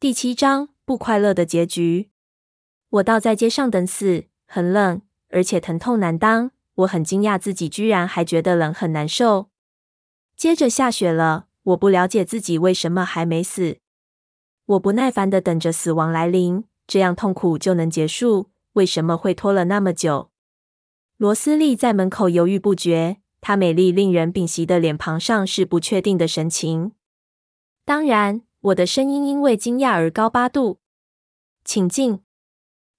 第七章不快乐的结局。我倒在街上等死，很冷，而且疼痛难当。我很惊讶自己居然还觉得冷很难受。接着下雪了，我不了解自己为什么还没死。我不耐烦地等着死亡来临，这样痛苦就能结束。为什么会拖了那么久？罗斯利在门口犹豫不决，她美丽令人屏息的脸庞上是不确定的神情。当然。我的声音因为惊讶而高八度。请进。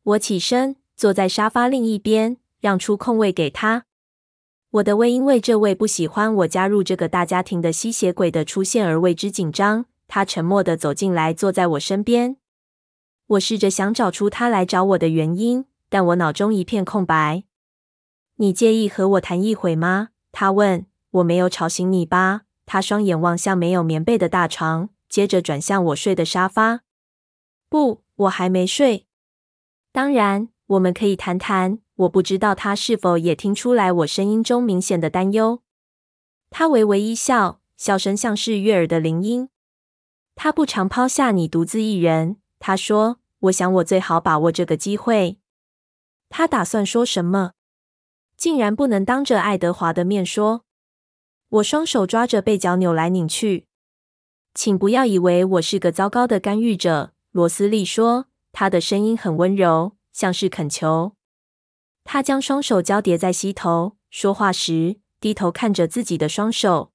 我起身，坐在沙发另一边，让出空位给他。我的胃因为这位不喜欢我加入这个大家庭的吸血鬼的出现而为之紧张。他沉默地走进来，坐在我身边。我试着想找出他来找我的原因，但我脑中一片空白。你介意和我谈一会吗？他问。我没有吵醒你吧？他双眼望向没有棉被的大床。接着转向我睡的沙发。不，我还没睡。当然，我们可以谈谈。我不知道他是否也听出来我声音中明显的担忧。他微微一笑，笑声像是悦耳的铃音。他不常抛下你独自一人。他说：“我想我最好把握这个机会。”他打算说什么？竟然不能当着爱德华的面说。我双手抓着被角扭来拧去。请不要以为我是个糟糕的干预者，罗斯利说，他的声音很温柔，像是恳求。他将双手交叠在膝头，说话时低头看着自己的双手。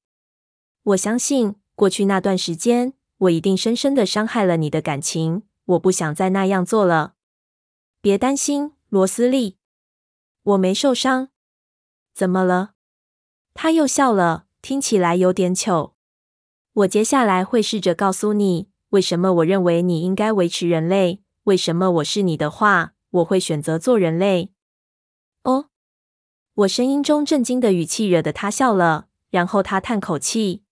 我相信过去那段时间，我一定深深的伤害了你的感情。我不想再那样做了。别担心，罗斯利，我没受伤。怎么了？他又笑了，听起来有点糗。我接下来会试着告诉你，为什么我认为你应该维持人类。为什么我是你的话，我会选择做人类。哦，我声音中震惊的语气惹得他笑了，然后他叹口气。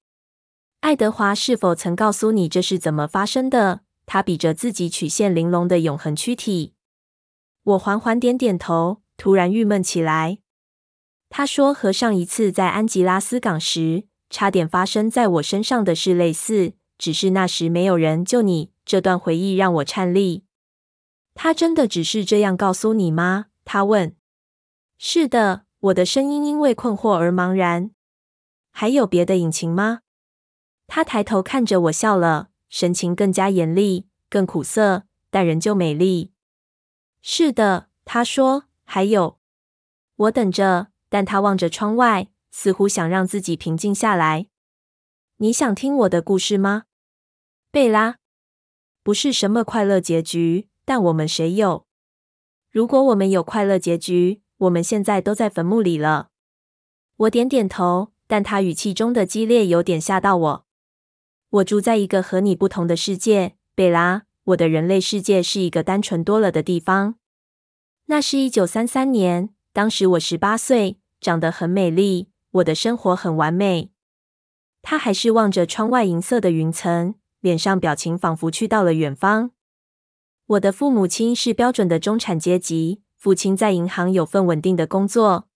爱德华是否曾告诉你这是怎么发生的？他比着自己曲线玲珑的永恒躯体。我缓缓点点头，突然郁闷起来。他说：“和上一次在安吉拉斯港时。”差点发生在我身上的事类似，只是那时没有人救你。这段回忆让我颤栗。他真的只是这样告诉你吗？他问。是的，我的声音因为困惑而茫然。还有别的隐情吗？他抬头看着我笑了，神情更加严厉，更苦涩，但仍旧美丽。是的，他说。还有。我等着，但他望着窗外。似乎想让自己平静下来。你想听我的故事吗，贝拉？不是什么快乐结局，但我们谁有？如果我们有快乐结局，我们现在都在坟墓里了。我点点头，但他语气中的激烈有点吓到我。我住在一个和你不同的世界，贝拉。我的人类世界是一个单纯多了的地方。那是一九三三年，当时我十八岁，长得很美丽。我的生活很完美。他还是望着窗外银色的云层，脸上表情仿佛去到了远方。我的父母亲是标准的中产阶级，父亲在银行有份稳定的工作。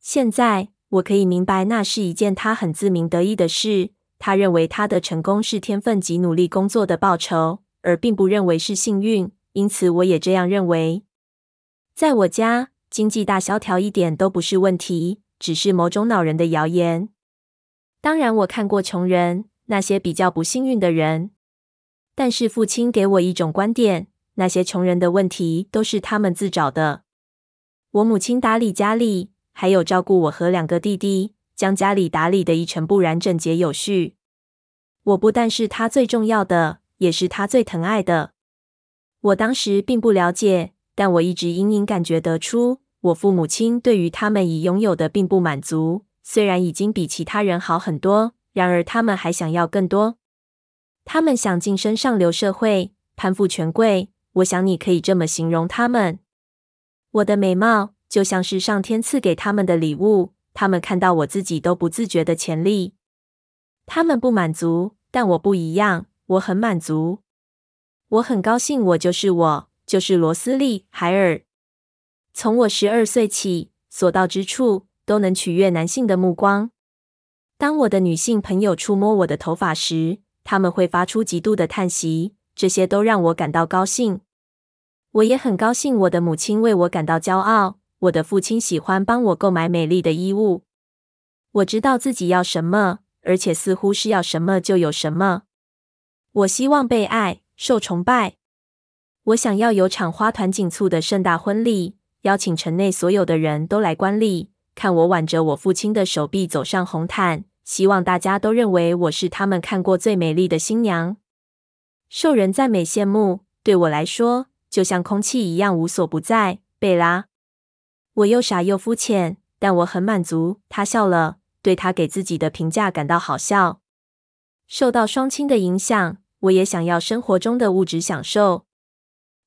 现在我可以明白，那是一件他很自鸣得意的事。他认为他的成功是天分及努力工作的报酬，而并不认为是幸运。因此，我也这样认为。在我家，经济大萧条一点都不是问题。只是某种恼人的谣言。当然，我看过穷人，那些比较不幸运的人。但是父亲给我一种观点：那些穷人的问题都是他们自找的。我母亲打理家里，还有照顾我和两个弟弟，将家里打理得一尘不染、整洁有序。我不但是他最重要的，也是他最疼爱的。我当时并不了解，但我一直隐隐感觉得出。我父母亲对于他们已拥有的并不满足，虽然已经比其他人好很多，然而他们还想要更多。他们想晋升上流社会，攀附权贵。我想你可以这么形容他们。我的美貌就像是上天赐给他们的礼物，他们看到我自己都不自觉的潜力。他们不满足，但我不一样，我很满足。我很高兴，我就是我，就是罗斯利·海尔。从我十二岁起，所到之处都能取悦男性的目光。当我的女性朋友触摸我的头发时，他们会发出极度的叹息，这些都让我感到高兴。我也很高兴，我的母亲为我感到骄傲。我的父亲喜欢帮我购买美丽的衣物。我知道自己要什么，而且似乎是要什么就有什么。我希望被爱、受崇拜。我想要有场花团锦簇的盛大婚礼，邀请城内所有的人都来观礼，看我挽着我父亲的手臂走上红毯。希望大家都认为我是他们看过最美丽的新娘，受人赞美羡慕，对我来说就像空气一样无所不在。贝拉，我又傻又肤浅，但我很满足。他笑了，对他给自己的评价感到好笑。受到双亲的影响，我也想要生活中的物质享受。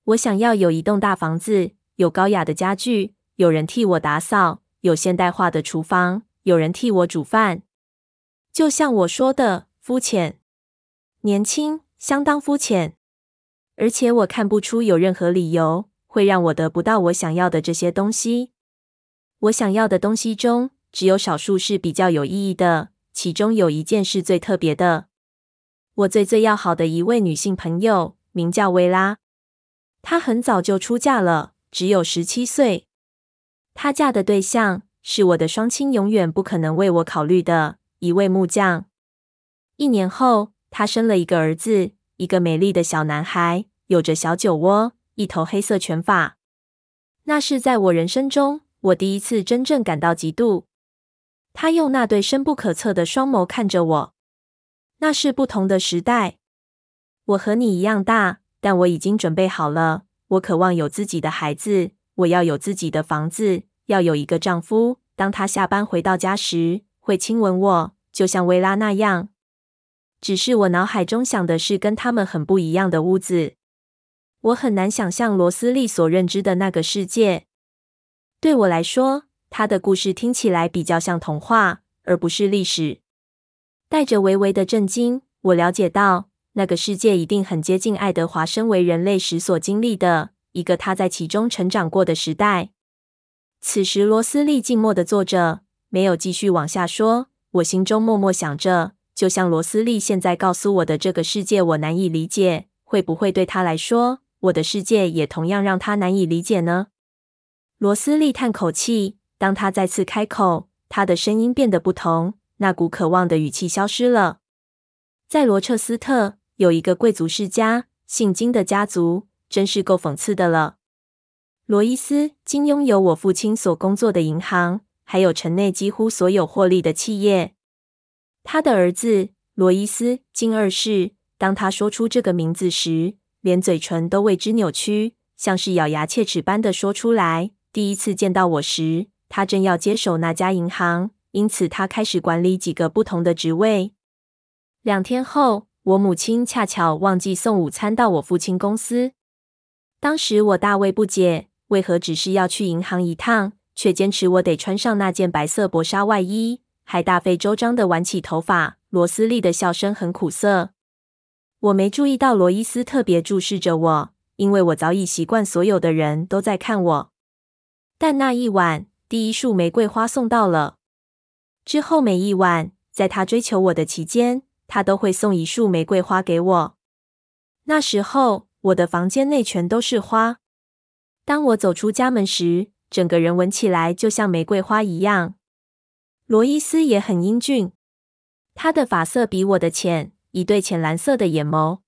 我想要有一栋大房子，有高雅的家具，有人替我打扫，有现代化的厨房，有人替我煮饭。就像我说的，肤浅、年轻，相当肤浅。而且我看不出有任何理由会让我得不到我想要的这些东西。我想要的东西中，只有少数是比较有意义的，其中有一件是最特别的。我最最要好的一位女性朋友名叫薇拉。她很早就出嫁了，只有十七岁。她嫁的对象是我的双亲永远不可能为我考虑的一位木匠。一年后，她生了一个儿子，一个美丽的小男孩，有着小酒窝，一头黑色卷发。那是在我人生中我第一次真正感到嫉妒。他用那对深不可测的双眸看着我。那是不同的时代。我和你一样大。但我已经准备好了。我渴望有自己的孩子，我要有自己的房子，要有一个丈夫。当他下班回到家时，会亲吻我，就像薇拉那样。只是我脑海中想的是跟他们很不一样的屋子。我很难想象罗斯利所认知的那个世界。对我来说，他的故事听起来比较像童话，而不是历史。带着微微的震惊，我了解到。那个世界一定很接近爱德华身为人类时所经历的一个他在其中成长过的时代。此时，罗斯利静默的坐着，没有继续往下说。我心中默默想着，就像罗斯利现在告诉我的这个世界，我难以理解，会不会对他来说，我的世界也同样让他难以理解呢？罗斯利叹口气，当他再次开口，他的声音变得不同，那股渴望的语气消失了。在罗彻斯特。有一个贵族世家，姓金的家族，真是够讽刺的了。罗伊斯金拥有我父亲所工作的银行，还有城内几乎所有获利的企业。他的儿子罗伊斯金二世，当他说出这个名字时，连嘴唇都为之扭曲，像是咬牙切齿般的说出来。第一次见到我时，他正要接手那家银行，因此他开始管理几个不同的职位。两天后。我母亲恰巧忘记送午餐到我父亲公司。当时我大为不解，为何只是要去银行一趟，却坚持我得穿上那件白色薄纱外衣，还大费周章的挽起头发。罗斯利的笑声很苦涩。我没注意到罗伊斯特别注视着我，因为我早已习惯所有的人都在看我。但那一晚，第一束玫瑰花送到了。之后每一晚，在他追求我的期间，他都会送一束玫瑰花给我。那时候，我的房间内全都是花。当我走出家门时，整个人闻起来就像玫瑰花一样。罗伊斯也很英俊，他的发色比我的浅，一对浅蓝色的眼眸。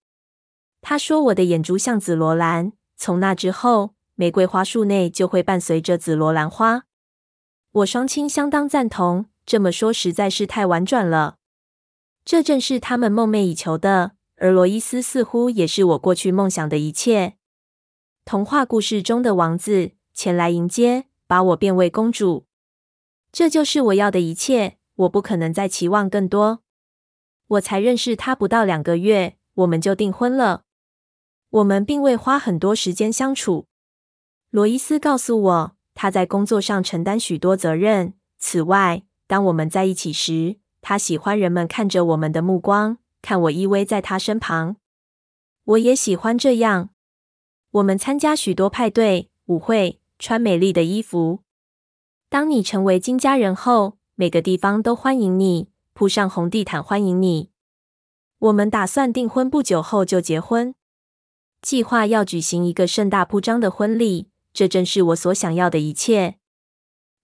他说我的眼珠像紫罗兰。从那之后，玫瑰花束内就会伴随着紫罗兰花。我双亲相当赞同，这么说实在是太婉转了。这正是他们梦寐以求的，而罗伊斯似乎也是我过去梦想的一切。童话故事中的王子前来迎接，把我变为公主。这就是我要的一切，我不可能再期望更多。我才认识他不到两个月，我们就订婚了。我们并未花很多时间相处。罗伊斯告诉我，他在工作上承担许多责任。此外，当我们在一起时，他喜欢人们看着我们的目光，看我依偎在他身旁。我也喜欢这样。我们参加许多派对、舞会，穿美丽的衣服。当你成为金家人后，每个地方都欢迎你，铺上红地毯欢迎你。我们打算订婚不久后就结婚。计划要举行一个盛大铺张的婚礼，这正是我所想要的一切。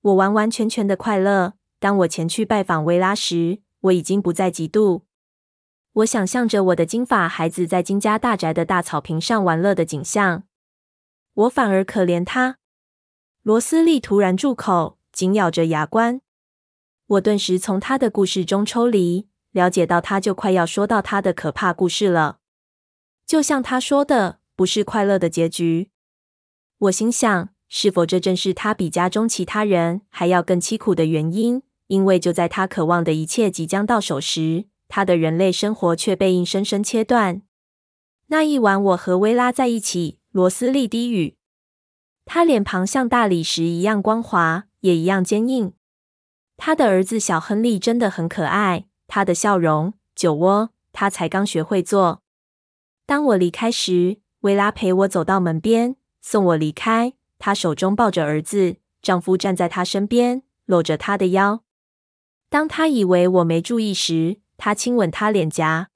我完完全全的快乐。当我前去拜访薇拉时，我已经不再嫉妒。我想象着我的金发孩子在金家大宅的大草坪上玩乐的景象，我反而可怜他。罗斯利突然住口，紧咬着牙关。我顿时从他的故事中抽离，了解到他就快要说到他的可怕故事了。就像他说的，不是快乐的结局。我心想，是否这正是他比家中其他人还要更凄苦的原因？因为就在他渴望的一切即将到手时，他的人类生活却被硬生生切断。那一晚，我和薇拉在一起。罗斯利低语，他脸庞像大理石一样光滑，也一样坚硬。他的儿子小亨利真的很可爱，他的笑容，酒窝，他才刚学会做。当我离开时，薇拉陪我走到门边，送我离开。她手中抱着儿子，丈夫站在她身边，搂着她的腰。当她以为我没注意时，他亲吻她脸颊，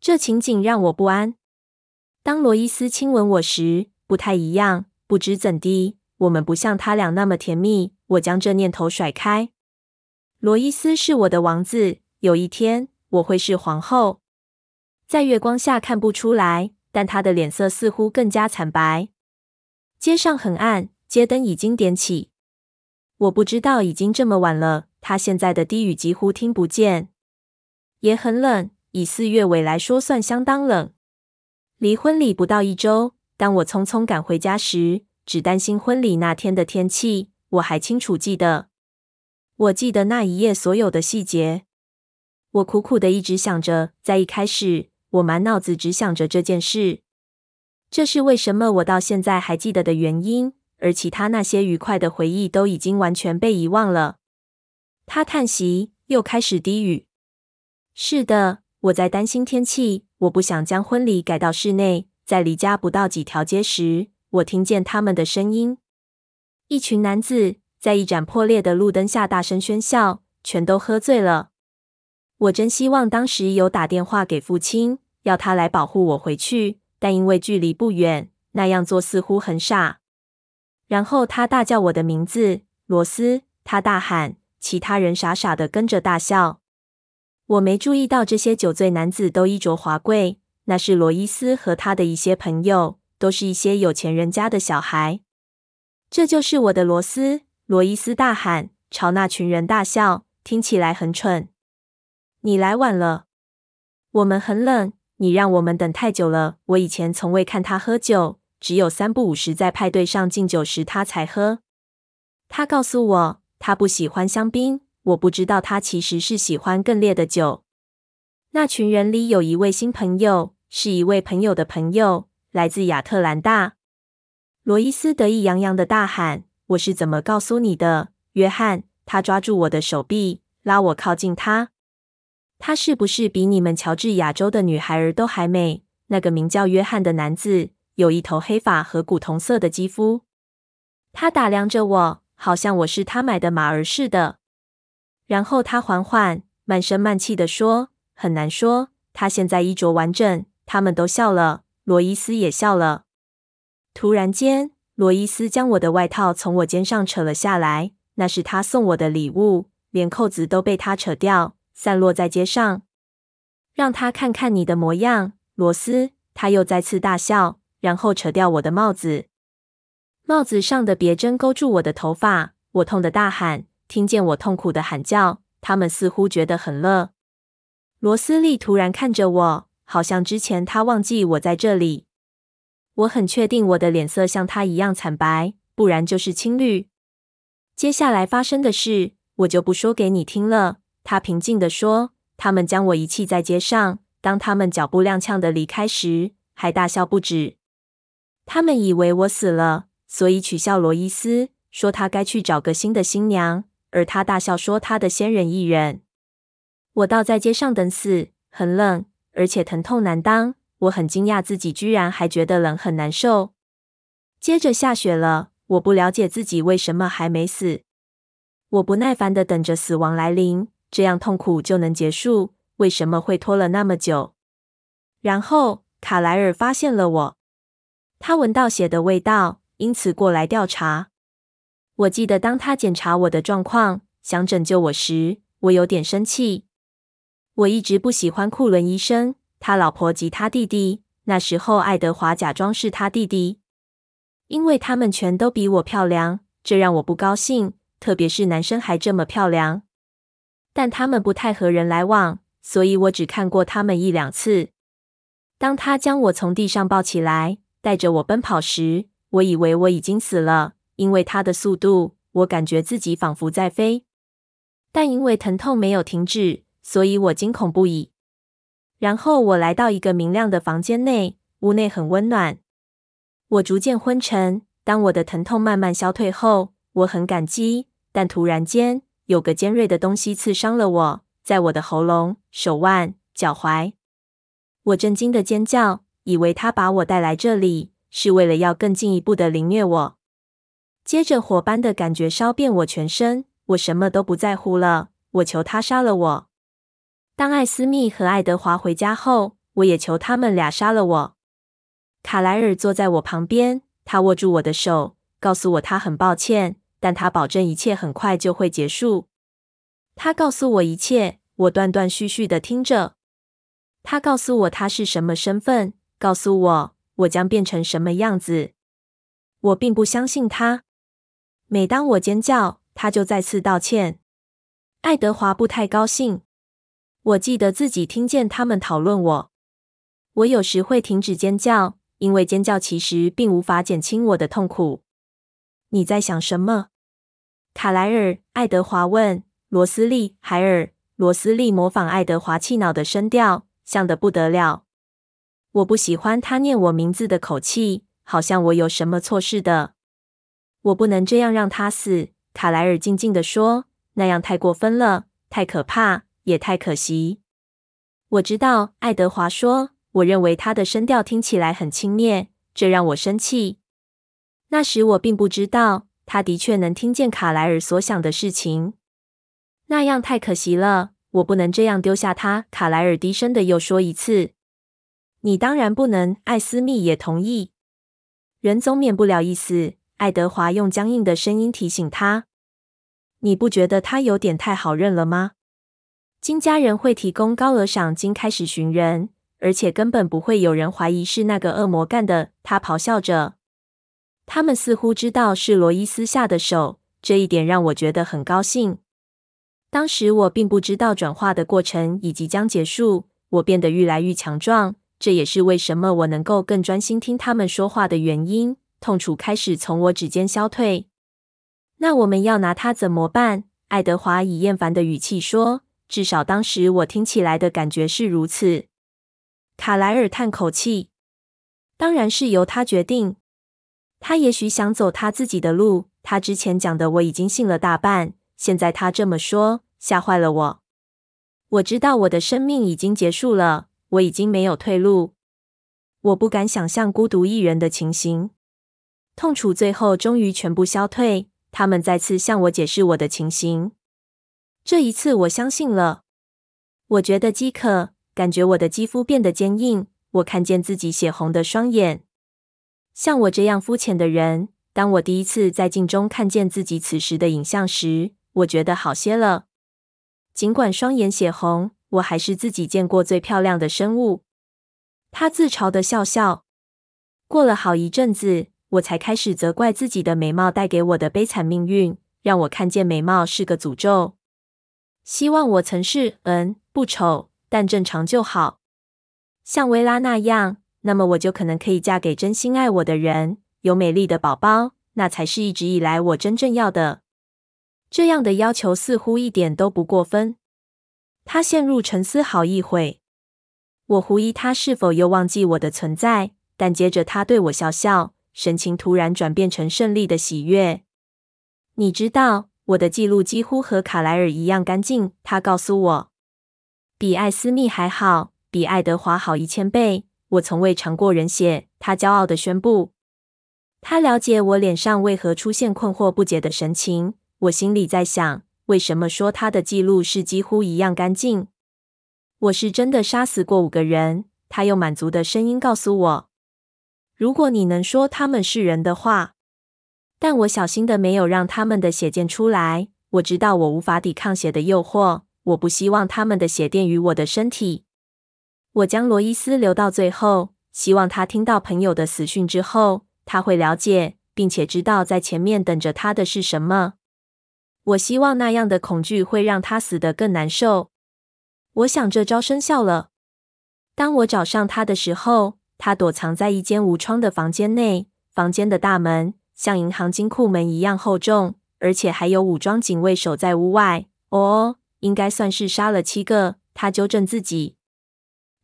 这情景让我不安。当罗伊斯亲吻我时，不太一样。不知怎的，我们不像他俩那么甜蜜。我将这念头甩开。罗伊斯是我的王子，有一天我会是皇后。在月光下看不出来，但他的脸色似乎更加惨白。街上很暗，街灯已经点起。我不知道已经这么晚了，他现在的低语几乎听不见。也很冷，以四月尾来说，算相当冷。离婚礼不到一周，当我匆匆赶回家时，只担心婚礼那天的天气。我还清楚记得，我记得那一夜所有的细节。我苦苦的一直想着，在一开始，我满脑子只想着这件事。这是为什么我到现在还记得的原因，而其他那些愉快的回忆都已经完全被遗忘了。他叹息，又开始低语。是的，我在担心天气。我不想将婚礼改到室内。在离家不到几条街时，我听见他们的声音。一群男子在一盏破裂的路灯下大声喧笑，全都喝醉了。我真希望当时有打电话给父亲，要他来保护我回去，但因为距离不远，那样做似乎很傻。然后他大叫我的名字，罗斯。他大喊，其他人傻傻的跟着大笑。我没注意到这些酒醉男子都衣着华贵，那是罗伊斯和他的一些朋友，都是一些有钱人家的小孩。这就是我的罗斯，罗伊斯大喊，朝那群人大笑，听起来很蠢。你来晚了，我们很冷，你让我们等太久了。我以前从未看他喝酒，只有三不五时在派对上敬酒时他才喝。他告诉我，他不喜欢香槟。我不知道他其实是喜欢更烈的酒。那群人里有一位新朋友，是一位朋友的朋友，来自亚特兰大。罗伊斯得意洋洋的大喊：“我是怎么告诉你的，约翰？”他抓住我的手臂，拉我靠近他。他是不是比你们乔治亚州的女孩儿都还美？那个名叫约翰的男子有一头黑发和古铜色的肌肤。他打量着我，好像我是他买的马儿似的。然后他缓缓、慢声慢气地说：“很难说。他现在衣着完整。”他们都笑了，罗伊斯也笑了。突然间，罗伊斯将我的外套从我肩上扯了下来，那是他送我的礼物，连扣子都被他扯掉，散落在街上。让他看看你的模样，罗斯。他又再次大笑，然后扯掉我的帽子。帽子上的别针勾住我的头发，我痛得大喊。听见我痛苦的喊叫，他们似乎觉得很乐。罗斯利突然看着我，好像之前他忘记我在这里。我很确定我的脸色像他一样惨白，不然就是青绿。接下来发生的事，我就不说给你听了。他平静地说：“他们将我遗弃在街上。当他们脚步踉跄的离开时，还大笑不止。他们以为我死了，所以取笑罗伊斯，说他该去找个新的新娘。”而他大笑说：“他的先忍一忍。”我倒在街上等死，很冷，而且疼痛难当。我很惊讶自己居然还觉得冷很难受。接着下雪了，我不了解自己为什么还没死。我不耐烦的等着死亡来临，这样痛苦就能结束。为什么会拖了那么久？然后卡莱尔发现了我。他闻到血的味道，因此过来调查。我记得当他检查我的状况，想拯救我时，我有点生气。我一直不喜欢库伦医生，他老婆及他弟弟。那时候，爱德华假装是他弟弟，因为他们全都比我漂亮，这让我不高兴。特别是男生还这么漂亮，但他们不太和人来往，所以我只看过他们一两次。当他将我从地上抱起来，带着我奔跑时，我以为我已经死了。因为他的速度，我感觉自己仿佛在飞。但因为疼痛没有停止，所以我惊恐不已。然后我来到一个明亮的房间内，屋内很温暖。我逐渐昏沉。当我的疼痛慢慢消退后，我很感激。但突然间，有个尖锐的东西刺伤了我，在我的喉咙、手腕、脚踝。我震惊的尖叫，以为他把我带来这里，是为了要更进一步的凌虐我。接着，火般的感觉烧遍我全身，我什么都不在乎了。我求他杀了我。当艾斯密和爱德华回家后，我也求他们俩杀了我。卡莱尔坐在我旁边，他握住我的手，告诉我他很抱歉，但他保证一切很快就会结束。他告诉我一切，我断断续续的听着。他告诉我他是什么身份，告诉我我将变成什么样子。我并不相信他。每当我尖叫，他就再次道歉。爱德华不太高兴。我记得自己听见他们讨论我。我有时会停止尖叫，因为尖叫其实并无法减轻我的痛苦。你在想什么？卡莱尔，爱德华问。罗斯利，海尔，罗斯利模仿爱德华气恼的声调，像得不得了。我不喜欢他念我名字的口气，好像我有什么错似的。我不能这样让他死，卡莱尔静静地说，那样太过分了，太可怕，也太可惜。我知道，爱德华说，我认为他的声调听起来很轻蔑，这让我生气。那时我并不知道，他的确能听见卡莱尔所想的事情。那样太可惜了，我不能这样丢下他。卡莱尔低声的又说一次：“你当然不能。”艾斯密也同意。人总免不了一死。爱德华用僵硬的声音提醒他：“你不觉得他有点太好认了吗？金家人会提供高额赏金开始寻人，而且根本不会有人怀疑是那个恶魔干的。”他咆哮着。他们似乎知道是罗伊斯下的手，这一点让我觉得很高兴。当时我并不知道转化的过程已即将结束，我变得愈来愈强壮，这也是为什么我能够更专心听他们说话的原因。痛楚开始从我指尖消退。那我们要拿他怎么办？爱德华以厌烦的语气说：“至少当时我听起来的感觉是如此。”卡莱尔叹口气：“当然是由他决定。他也许想走他自己的路。他之前讲的我已经信了大半，现在他这么说，吓坏了我。我知道我的生命已经结束了，我已经没有退路。我不敢想象孤独一人的情形。”痛楚最后终于全部消退。他们再次向我解释我的情形。这一次，我相信了。我觉得饥渴，感觉我的肌肤变得坚硬。我看见自己血红的双眼。像我这样肤浅的人，当我第一次在镜中看见自己此时的影像时，我觉得好些了。尽管双眼血红，我还是自己见过最漂亮的生物。他自嘲的笑笑。过了好一阵子。我才开始责怪自己的美貌带给我的悲惨命运，让我看见美貌是个诅咒。希望我曾是，嗯，不丑，但正常就好，像薇拉那样，那么我就可能可以嫁给真心爱我的人，有美丽的宝宝，那才是一直以来我真正要的。这样的要求似乎一点都不过分。他陷入沉思好一会，我狐疑他是否又忘记我的存在，但接着他对我笑笑。神情突然转变成胜利的喜悦。你知道，我的记录几乎和卡莱尔一样干净。他告诉我，比艾斯密还好，比爱德华好一千倍。我从未尝过人血。他骄傲地宣布。他了解我脸上为何出现困惑不解的神情。我心里在想，为什么说他的记录是几乎一样干净？我是真的杀死过五个人。他用满足的声音告诉我。如果你能说他们是人的话。但我小心的没有让他们的血溅出来。我知道我无法抵抗血的诱惑，我不希望他们的血垫于我的身体。我将罗伊斯留到最后，希望他听到朋友的死讯之后，他会了解，并且知道在前面等着他的是什么。我希望那样的恐惧会让他死得更难受。我想这招生效了。当我找上他的时候，他躲藏在一间无窗的房间内，房间的大门像银行金库门一样厚重，而且还有武装警卫守在屋外。哦，应该算是杀了七个。他纠正自己。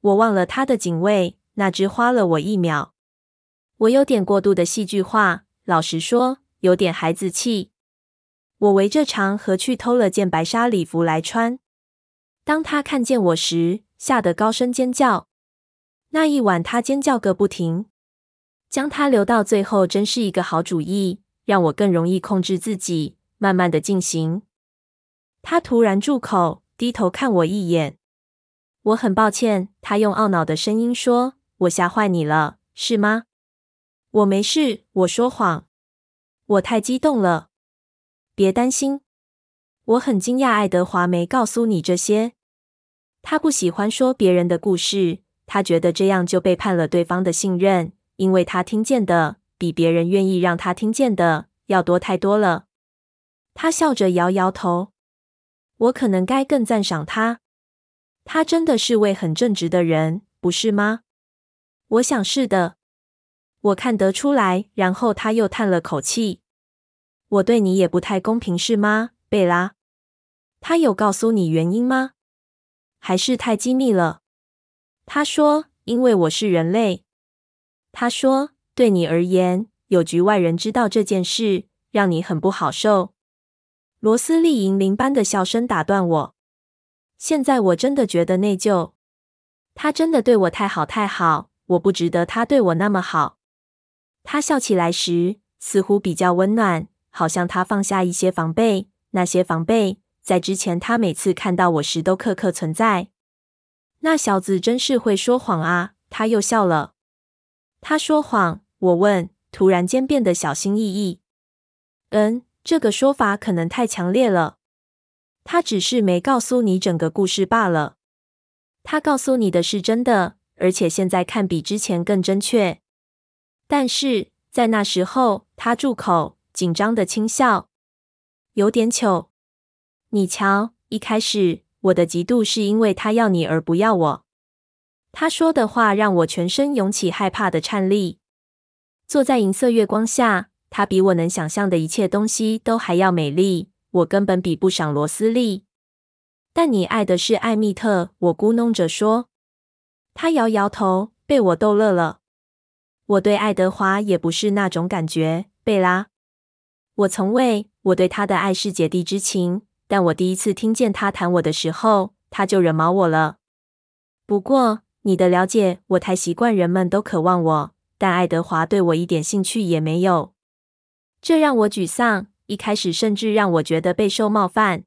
我忘了他的警卫，那只花了我一秒。我有点过度的戏剧化，老实说，有点孩子气。我围着长河去偷了件白纱礼服来穿。当他看见我时，吓得高声尖叫。那一晚他尖叫个不停。将他留到最后真是一个好主意，让我更容易控制自己，慢慢的进行。他突然住口，低头看我一眼。我很抱歉，他用懊恼的声音说：“我吓坏你了，是吗？”我没事，我说谎。我太激动了。别担心。我很惊讶，爱德华没告诉你这些。他不喜欢说别人的故事，他觉得这样就背叛了对方的信任。因为他听见的比别人愿意让他听见的要多太多了。他笑着摇摇头。我可能该更赞赏他。他真的是位很正直的人，不是吗？我想是的。我看得出来。然后他又叹了口气。我对你也不太公平，是吗，贝拉？他有告诉你原因吗？还是太机密了？他说：“因为我是人类。”他说：“对你而言，有局外人知道这件事，让你很不好受。”罗斯利银铃般的笑声打断我。现在我真的觉得内疚。他真的对我太好太好，我不值得他对我那么好。他笑起来时，似乎比较温暖，好像他放下一些防备。那些防备，在之前他每次看到我时都刻刻存在。那小子真是会说谎啊！他又笑了。他说谎？我问，突然间变得小心翼翼。嗯，这个说法可能太强烈了。他只是没告诉你整个故事罢了。他告诉你的是真的，而且现在看比之前更真确。但是在那时候，他住口，紧张的轻笑，有点糗。你瞧，一开始我的嫉妒是因为他要你而不要我。他说的话让我全身涌起害怕的颤栗。坐在银色月光下，她比我能想象的一切东西都还要美丽。我根本比不上罗斯利。但你爱的是艾蜜特，我咕哝着说。他摇摇头，被我逗乐了。我对爱德华也不是那种感觉，贝拉。我从未，我对他的爱是姐弟之情。但我第一次听见他谈我的时候，他就惹毛我了。不过。你的了解，我太习惯人们都渴望我，但爱德华对我一点兴趣也没有，这让我沮丧。一开始甚至让我觉得备受冒犯，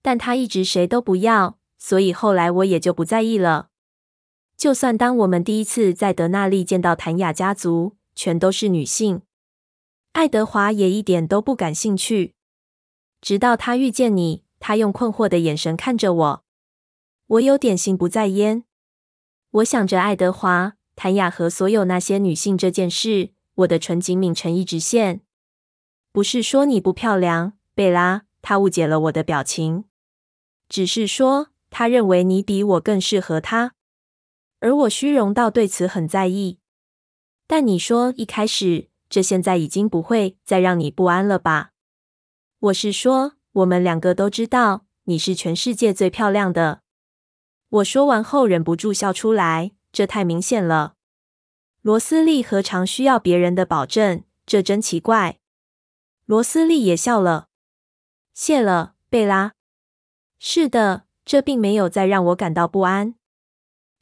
但他一直谁都不要，所以后来我也就不在意了。就算当我们第一次在德纳利见到谭雅家族，全都是女性，爱德华也一点都不感兴趣。直到他遇见你，他用困惑的眼神看着我，我有点心不在焉。我想着爱德华、谭雅和所有那些女性这件事，我的唇紧抿成一直线。不是说你不漂亮，贝拉，他误解了我的表情。只是说他认为你比我更适合他，而我虚荣到对此很在意。但你说一开始，这现在已经不会再让你不安了吧？我是说，我们两个都知道你是全世界最漂亮的。我说完后，忍不住笑出来。这太明显了。罗斯利何尝需要别人的保证？这真奇怪。罗斯利也笑了。谢了，贝拉。是的，这并没有再让我感到不安。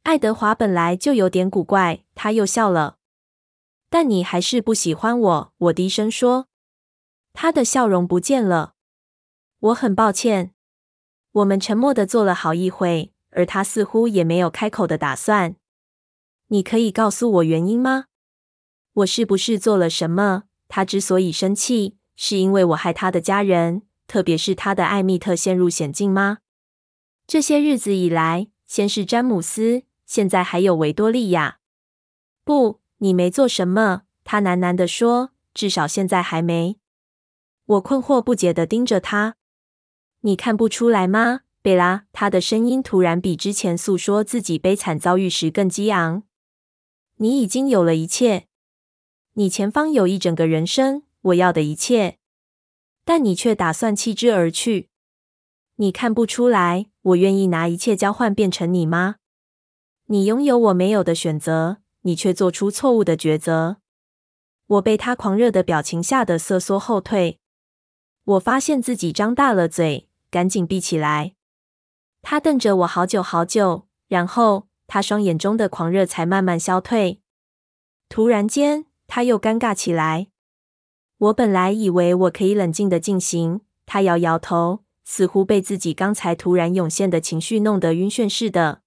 爱德华本来就有点古怪，他又笑了。但你还是不喜欢我，我低声说。他的笑容不见了。我很抱歉。我们沉默地坐了好一会。而他似乎也没有开口的打算。你可以告诉我原因吗？我是不是做了什么？他之所以生气，是因为我害他的家人，特别是他的艾蜜特陷入险境吗？这些日子以来，先是詹姆斯，现在还有维多利亚。不，你没做什么。他喃喃地说：“至少现在还没。”我困惑不解地盯着他。你看不出来吗，贝拉？他的声音突然比之前诉说自己悲惨遭遇时更激昂。你已经有了一切，你前方有一整个人生，我要的一切，但你却打算弃之而去。你看不出来，我愿意拿一切交换变成你吗？你拥有我没有的选择，你却做出错误的抉择。我被他狂热的表情吓得瑟缩后退。我发现自己张大了嘴。赶紧闭起来！他瞪着我好久好久，然后他双眼中的狂热才慢慢消退。突然间，他又尴尬起来。我本来以为我可以冷静的进行，他摇摇头，似乎被自己刚才突然涌现的情绪弄得晕眩似的。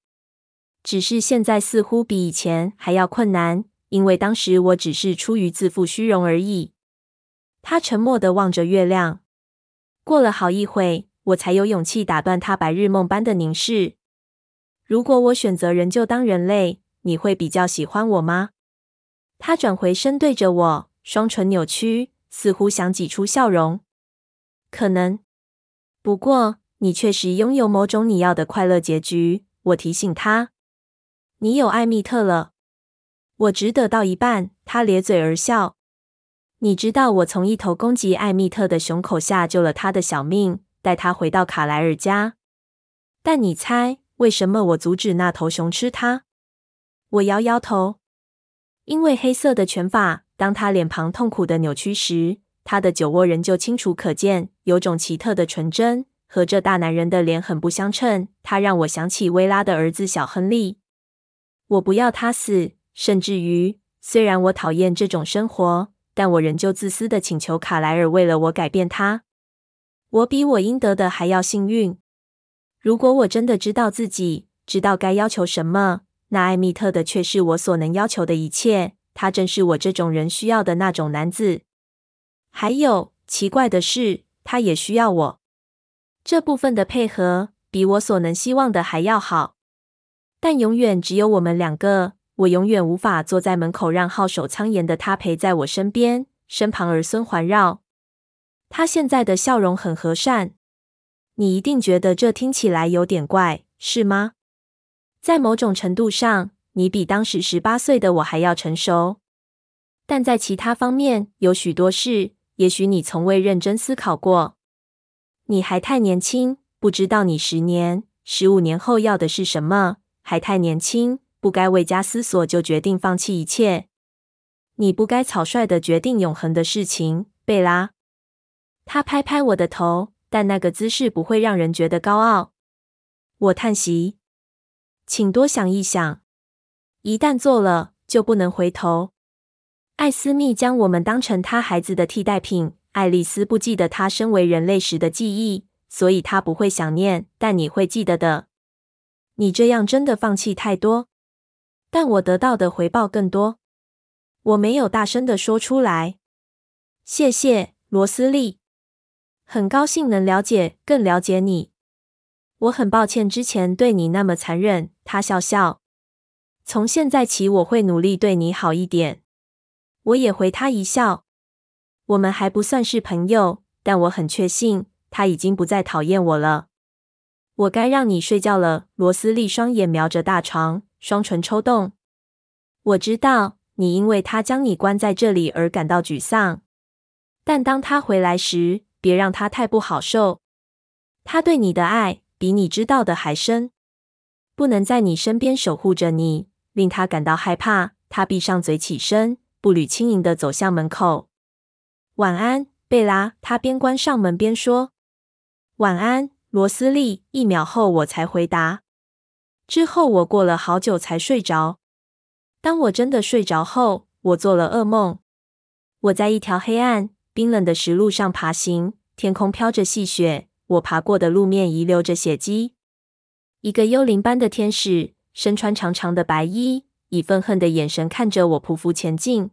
只是现在似乎比以前还要困难，因为当时我只是出于自负虚荣而已。他沉默地望着月亮。过了好一会。我才有勇气打断他白日梦般的凝视。如果我选择仍旧当人类，你会比较喜欢我吗？他转回身对着我，双唇扭曲，似乎想挤出笑容。可能，不过你确实拥有某种你要的快乐结局。我提醒他，你有艾蜜特了。我只得到一半。他咧嘴而笑。你知道我从一头攻击艾蜜特的熊口下救了他的小命。带他回到卡莱尔家，但你猜为什么我阻止那头熊吃他？我摇摇头，因为黑色的拳法。当他脸庞痛苦的扭曲时，他的酒窝仍旧清楚可见，有种奇特的纯真，和这大男人的脸很不相称。他让我想起薇拉的儿子小亨利。我不要他死，甚至于，虽然我讨厌这种生活，但我仍旧自私的请求卡莱尔为了我改变他。我比我应得的还要幸运。如果我真的知道自己知道该要求什么，那艾米特的却是我所能要求的一切。他正是我这种人需要的那种男子。还有，奇怪的是，他也需要我。这部分的配合比我所能希望的还要好。但永远只有我们两个。我永远无法坐在门口，让好守仓严的他陪在我身边，身旁儿孙环绕。他现在的笑容很和善，你一定觉得这听起来有点怪，是吗？在某种程度上，你比当时十八岁的我还要成熟，但在其他方面，有许多事，也许你从未认真思考过。你还太年轻，不知道你十年、十五年后要的是什么，还太年轻，不该未加思索就决定放弃一切。你不该草率的决定永恒的事情，贝拉。他拍拍我的头，但那个姿势不会让人觉得高傲。我叹息，请多想一想，一旦做了，就不能回头。艾斯密将我们当成他孩子的替代品。爱丽丝不记得他身为人类时的记忆，所以他不会想念，但你会记得的。你这样真的放弃太多，但我得到的回报更多。我没有大声的说出来。谢谢，罗斯利。很高兴能了解，更了解你。我很抱歉之前对你那么残忍。他笑笑。从现在起，我会努力对你好一点。我也回他一笑。我们还不算是朋友，但我很确信他已经不再讨厌我了。我该让你睡觉了。罗斯利双眼瞄着大床，双唇抽动。我知道你因为他将你关在这里而感到沮丧，但当他回来时，别让他太不好受。他对你的爱比你知道的还深，不能在你身边守护着你，令他感到害怕。他闭上嘴，起身，步履轻盈地走向门口。晚安，贝拉。他边关上门边说：“晚安，罗斯利。”一秒后，我才回答。之后，我过了好久才睡着。当我真的睡着后，我做了噩梦。我在一条黑暗，冰冷的石路上爬行，天空飘着细雪，我爬过的路面遗留着血迹。一个幽灵般的天使，身穿长长的白衣，以愤恨的眼神看着我匍匐前进。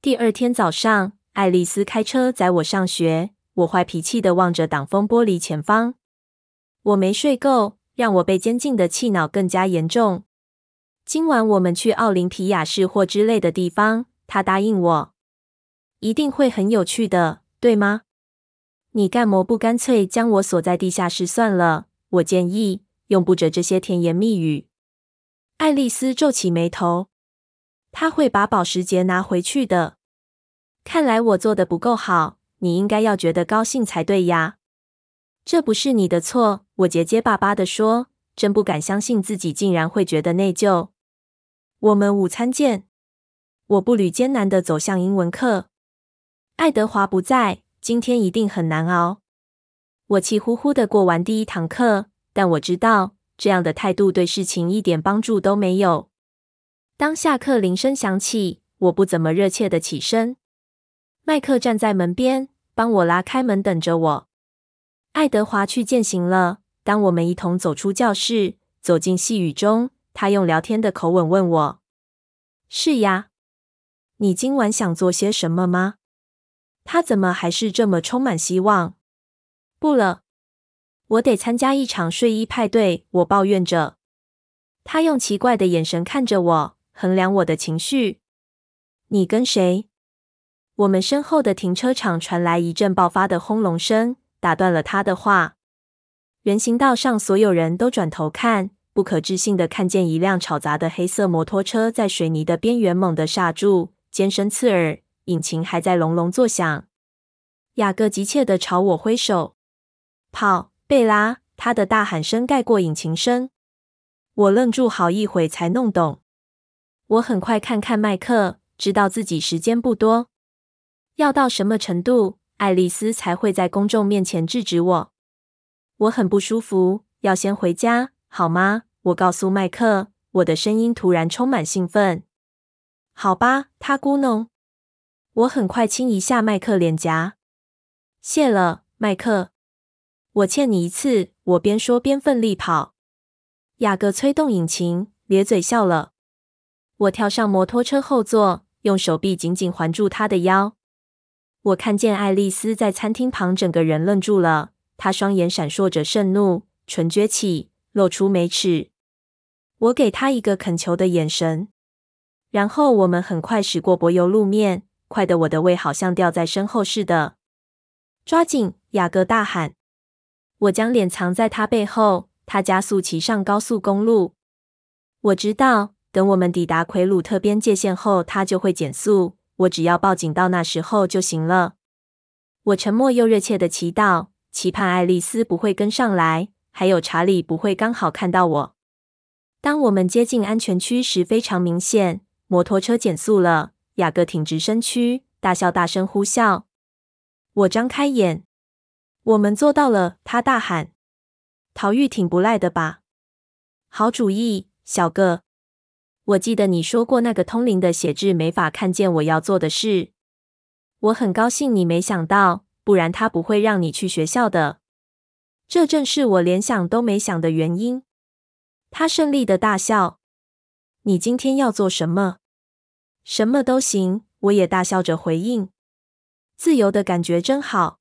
第二天早上，爱丽丝开车载我上学。我坏脾气的望着挡风玻璃前方。我没睡够，让我被监禁的气恼更加严重。今晚我们去奥林匹亚市或之类的地方，他答应我，一定会很有趣的，对吗？你干嘛不干脆将我锁在地下室算了？我建议，用不着这些甜言蜜语。爱丽丝皱起眉头，她会把保时捷拿回去的。看来我做的不够好。你应该要觉得高兴才对呀，这不是你的错。我结结巴巴地说，真不敢相信自己竟然会觉得内疚。我们午餐见。我步履艰难地走向英文课。爱德华不在，今天一定很难熬。我气呼呼地过完第一堂课，但我知道这样的态度对事情一点帮助都没有。当下课铃声响起，我不怎么热切地起身。麦克站在门边，帮我拉开门，等着我。爱德华去践行了。当我们一同走出教室，走进细雨中，他用聊天的口吻问我：“是呀，你今晚想做些什么吗？”他怎么还是这么充满希望？不了，我得参加一场睡衣派对。我抱怨着。他用奇怪的眼神看着我，衡量我的情绪。你跟谁？我们身后的停车场传来一阵爆发的轰隆声，打断了他的话。人行道上所有人都转头看，不可置信的看见一辆吵杂的黑色摩托车在水泥的边缘猛地刹住，尖声刺耳，引擎还在隆隆作响。雅各急切地朝我挥手：“跑，贝拉！”他的大喊声盖过引擎声。我愣住好一会才弄懂。我很快看看麦克，知道自己时间不多。要到什么程度，爱丽丝才会在公众面前制止我？我很不舒服，要先回家，好吗？我告诉麦克，我的声音突然充满兴奋。好吧，他咕哝。我很快亲一下麦克脸颊。谢了，麦克。我欠你一次。我边说边奋力跑。雅各催动引擎，咧嘴笑了。我跳上摩托车后座，用手臂紧紧环住他的腰。我看见爱丽丝在餐厅旁，整个人愣住了。她双眼闪烁着盛怒，唇撅起，露出美齿。我给她一个恳求的眼神，然后我们很快驶过柏油路面，快得我的胃好像掉在身后似的。抓紧！雅各大喊。我将脸藏在他背后，他加速骑上高速公路。我知道，等我们抵达奎鲁特边界线后，他就会减速。我只要报警到那时候就行了。我沉默又热切的祈祷，期盼爱丽丝不会跟上来，还有查理不会刚好看到我。当我们接近安全区时，非常明显，摩托车减速了。雅各挺直身躯，大笑，大声呼啸。我张开眼，我们做到了！他大喊：“逃狱挺不赖的吧？”好主意，小个。我记得你说过，那个通灵的写字没法看见我要做的事。我很高兴你没想到，不然他不会让你去学校的。这正是我连想都没想的原因。他胜利的大笑。你今天要做什么？什么都行。我也大笑着回应。自由的感觉真好。